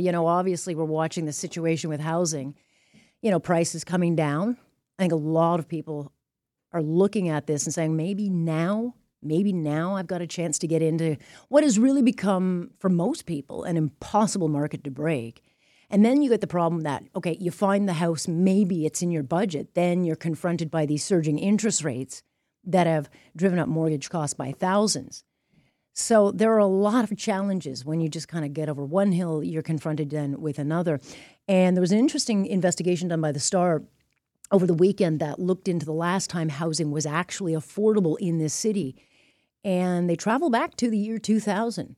You know, obviously, we're watching the situation with housing, you know, prices coming down. I think a lot of people are looking at this and saying, maybe now, maybe now I've got a chance to get into what has really become, for most people, an impossible market to break. And then you get the problem that, okay, you find the house, maybe it's in your budget. Then you're confronted by these surging interest rates that have driven up mortgage costs by thousands. So there are a lot of challenges when you just kind of get over one hill, you're confronted then with another. And there was an interesting investigation done by the Star over the weekend that looked into the last time housing was actually affordable in this city. And they travel back to the year 2000.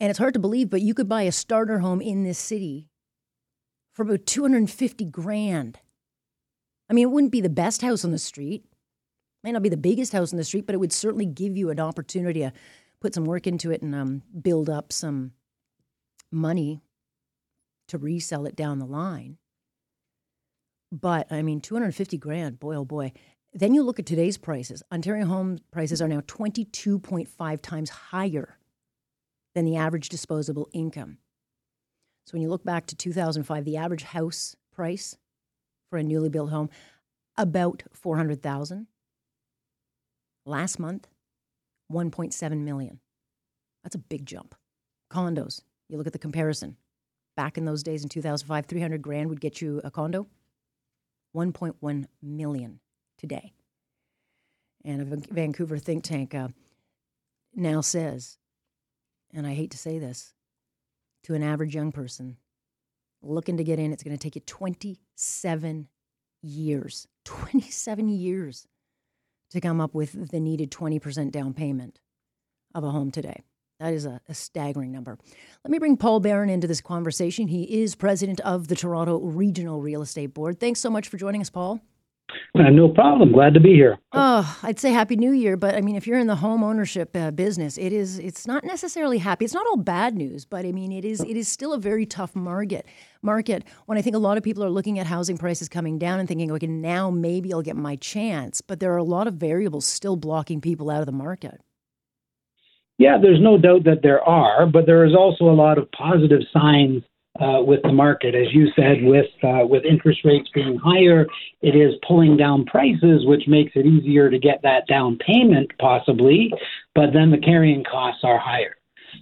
And it's hard to believe, but you could buy a starter home in this city for about 250 grand. I mean, it wouldn't be the best house on the street. Might not be the biggest house in the street, but it would certainly give you an opportunity to put some work into it and um, build up some money to resell it down the line. But I mean, 250 grand, boy, oh boy. Then you look at today's prices. Ontario home prices are now 22.5 times higher than the average disposable income. So when you look back to 2005, the average house price for a newly built home about 400,000. Last month, 1.7 million. That's a big jump. Condos, you look at the comparison. Back in those days in 2005, 300 grand would get you a condo. 1.1 million today. And a Vancouver think tank uh, now says and I hate to say this, to an average young person looking to get in, it's going to take you 27 years. 27 years to come up with the needed 20% down payment of a home today. That is a, a, staggering number. Let me bring Paul Baron into this conversation. He is president of the Toronto Regional Real Estate Board. Thanks so much for joining us, Paul. Uh, no problem. Glad to be here. Oh, I'd say Happy New Year, but I mean, if you're in the home ownership uh, business, it is it's not necessarily happy. It's not all bad news, but I mean, it is it is still a very tough market. Market when I think a lot of people are looking at housing prices coming down and thinking, okay, now maybe I'll get my chance, but there are a lot of variables still blocking people out of the market. Yeah, there's no doubt that there are, but there is also a lot of positive signs uh, with the market. As you said, with uh, with interest rates being higher, it is pulling down prices, which makes it easier to get that down payment possibly, but then the carrying costs are higher.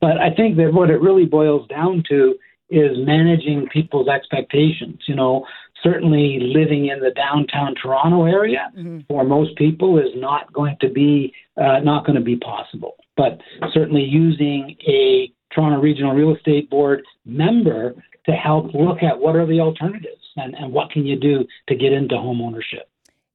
But I think that what it really boils down to is managing people's expectations. You know, certainly living in the downtown Toronto area mm-hmm. for most people is not going to be uh, not going to be possible. But certainly using a Toronto Regional Real Estate Board member to help look at what are the alternatives and, and what can you do to get into home ownership.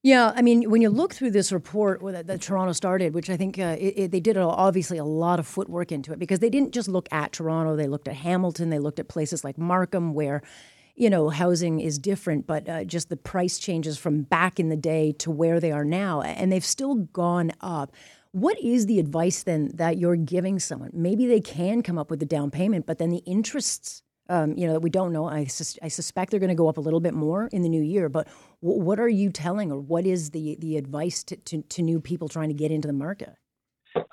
Yeah, I mean, when you look through this report that, that Toronto started, which I think uh, it, it, they did obviously a lot of footwork into it because they didn't just look at Toronto, they looked at Hamilton, they looked at places like Markham where you know, housing is different, but uh, just the price changes from back in the day to where they are now, and they've still gone up. What is the advice then that you're giving someone? Maybe they can come up with the down payment, but then the interests, um, you know, that we don't know. I, sus- I suspect they're going to go up a little bit more in the new year. But w- what are you telling, or what is the the advice to, to, to new people trying to get into the market?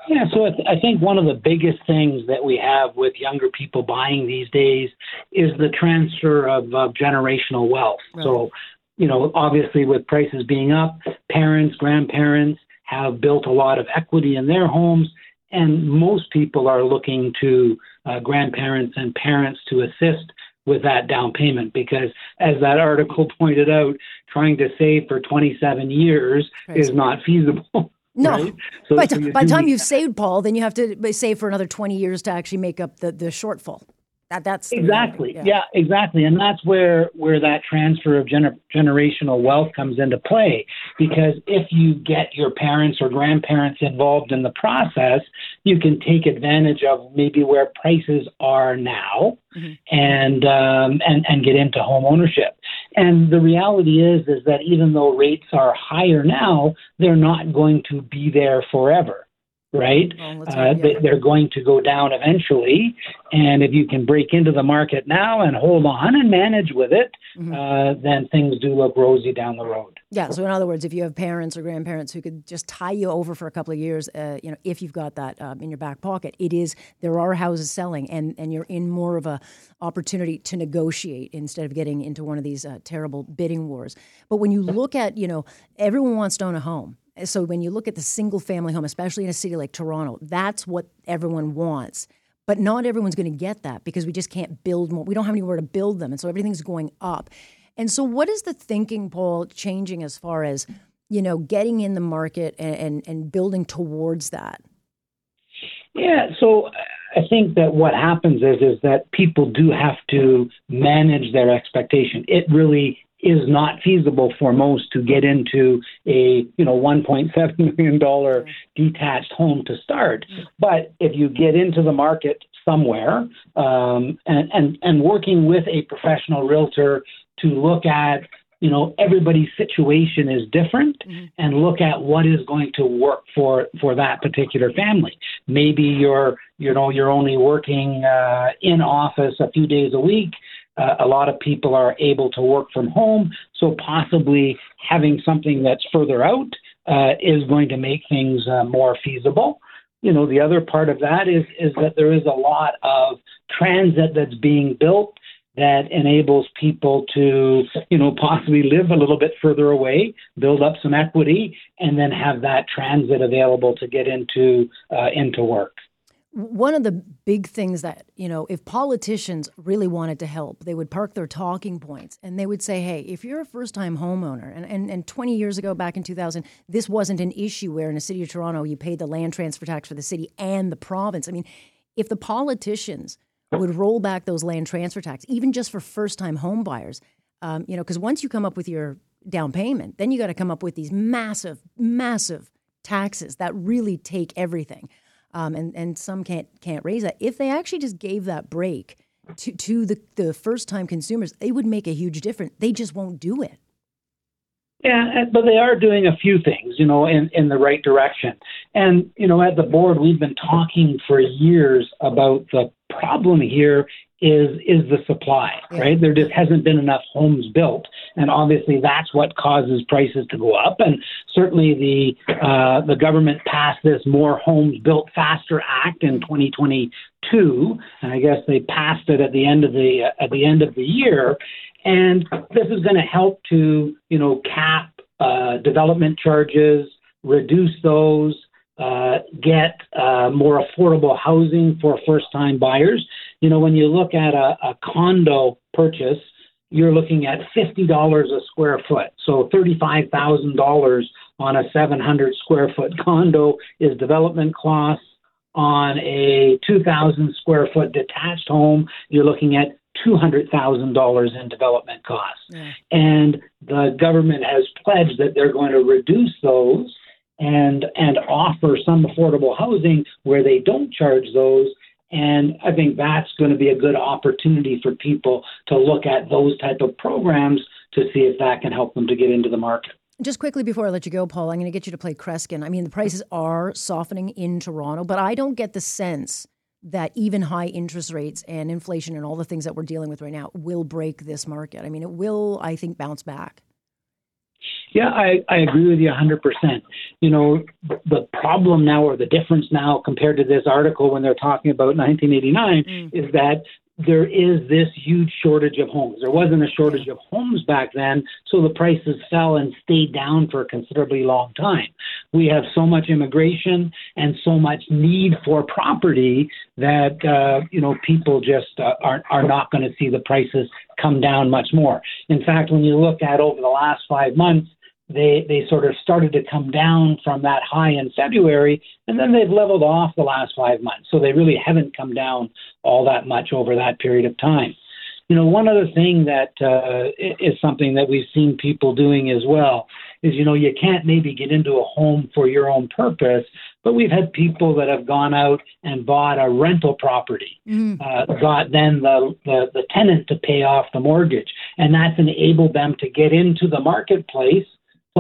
Yeah, so I think one of the biggest things that we have with younger people buying these days is the transfer of, of generational wealth. Right. So, you know, obviously with prices being up, parents, grandparents, have built a lot of equity in their homes, and most people are looking to uh, grandparents and parents to assist with that down payment because, as that article pointed out, trying to save for 27 years right. is not feasible. No, right? so, by, so by the time you've saved, Paul, then you have to save for another 20 years to actually make up the, the shortfall. That, that's exactly yeah. yeah. exactly and that's where where that transfer of gener- generational wealth comes into play because if you get your parents or grandparents involved in the process you can take advantage of maybe where prices are now mm-hmm. and um, and and get into home ownership and the reality is is that even though rates are higher now they're not going to be there forever right? Uh, yeah. they're going to go down eventually. And if you can break into the market now and hold on and manage with it, Mm-hmm. uh, then things do look rosy down the road. Yeah. So in other words, if you have parents or grandparents who could just tie you over for a couple of years, uh, you know, if you've got that um, in your back pocket, it is there are houses selling, and and you're in more of a opportunity to negotiate instead of getting into one of these uh, terrible bidding wars. But when you look at, you know, everyone wants to own a home. So when you look at the single family home, especially in a city like Toronto, that's what everyone wants. But not everyone's going to get that because we just can't build more. We don't have anywhere to build them. And so everything's going up. And so, what is the thinking, Paul, changing as far as, you know, getting in the market and, and, and building towards that? Yeah, so I think that what happens is is that people do have to manage their expectation. It really is not feasible for most to get into a you know 1.7 million dollar detached home to start. But if you get into the market somewhere um, and, and and working with a professional realtor to look at you know everybody's situation is different and look at what is going to work for for that particular family maybe you're you know you're only working uh, in office a few days a week uh, a lot of people are able to work from home so possibly having something that's further out uh, is going to make things uh, more feasible you know the other part of that is is that there is a lot of transit that's being built that enables people to, you know, possibly live a little bit further away, build up some equity, and then have that transit available to get into uh, into work. One of the big things that, you know, if politicians really wanted to help, they would park their talking points and they would say, hey, if you're a first time homeowner, and, and, and 20 years ago, back in 2000, this wasn't an issue where in the city of Toronto you paid the land transfer tax for the city and the province. I mean, if the politicians would roll back those land transfer tax, even just for first time home buyers, um, you know, because once you come up with your down payment, then you got to come up with these massive, massive taxes that really take everything um, and and some can't can't raise that. If they actually just gave that break to to the the first time consumers, it would make a huge difference. They just won't do it. Yeah, but they are doing a few things, you know, in, in the right direction. And, you know, at the board, we've been talking for years about the problem here is is the supply, right? There just hasn't been enough homes built, and obviously that's what causes prices to go up. And certainly the uh, the government passed this More Homes Built Faster Act in 2022, and I guess they passed it at the end of the at the end of the year. And this is going to help to, you know, cap uh, development charges, reduce those, uh, get uh, more affordable housing for first-time buyers. You know, when you look at a, a condo purchase, you're looking at fifty dollars a square foot. So thirty-five thousand dollars on a seven hundred square foot condo is development costs. On a two thousand square foot detached home, you're looking at two hundred thousand dollars in development costs. Yeah. And the government has pledged that they're going to reduce those and and offer some affordable housing where they don't charge those. And I think that's going to be a good opportunity for people to look at those type of programs to see if that can help them to get into the market. Just quickly before I let you go, Paul, I'm going to get you to play Kreskin. I mean, the prices are softening in Toronto, but I don't get the sense that even high interest rates and inflation and all the things that we're dealing with right now will break this market. I mean, it will, I think, bounce back. Yeah, I, I agree with you 100%. You know, the problem now or the difference now compared to this article when they're talking about 1989 Mm. is that there is this huge shortage of homes. There wasn't a shortage of homes back then, so the prices fell and stayed down for a considerably long time. We have so much immigration and so much need for property that uh, you know people just uh, are are not going to see the prices come down much more. In fact, when you look at over the last five months, they they sort of started to come down from that high in February, and then they've leveled off the last five months. So they really haven't come down all that much over that period of time. You know, one other thing that uh, is something that we've seen people doing as well is, you know, you can't maybe get into a home for your own purpose, but we've had people that have gone out and bought a rental property Mm. uh, got then the, the the tenant to pay off the mortgage, and that's enabled them to get into the marketplace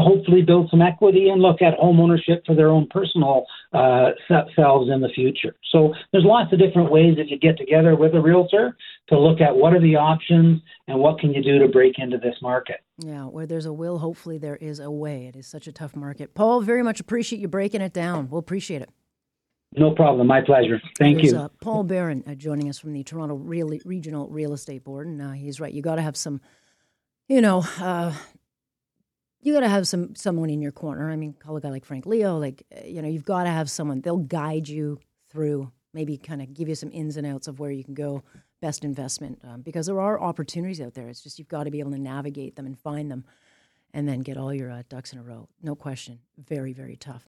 hopefully build some equity and look at home ownership for their own personal uh, selves in the future. So there's lots of different ways that you get together with a realtor to look at what are the options and what can you do to break into this market. Yeah, where there's a will, hopefully there is a way. It is such a tough market. Paul, very much appreciate you breaking it down. We'll appreciate it. No problem. My pleasure. Thank There's, you. Uh, Paul Baron uh, joining us from the Toronto Real- Regional Real Estate Board. And uh, he's right. You got to have some, you know, uh, you got to have some someone in your corner. I mean, call a guy like Frank Leo. Like, uh, you know, you've got to have someone. They'll guide you through, maybe kind of give you some ins and outs of where you can go best investment um, because there are opportunities out there. It's just you've got to be able to navigate them and find them and then get all your uh, ducks in a row. No question. Very, very tough.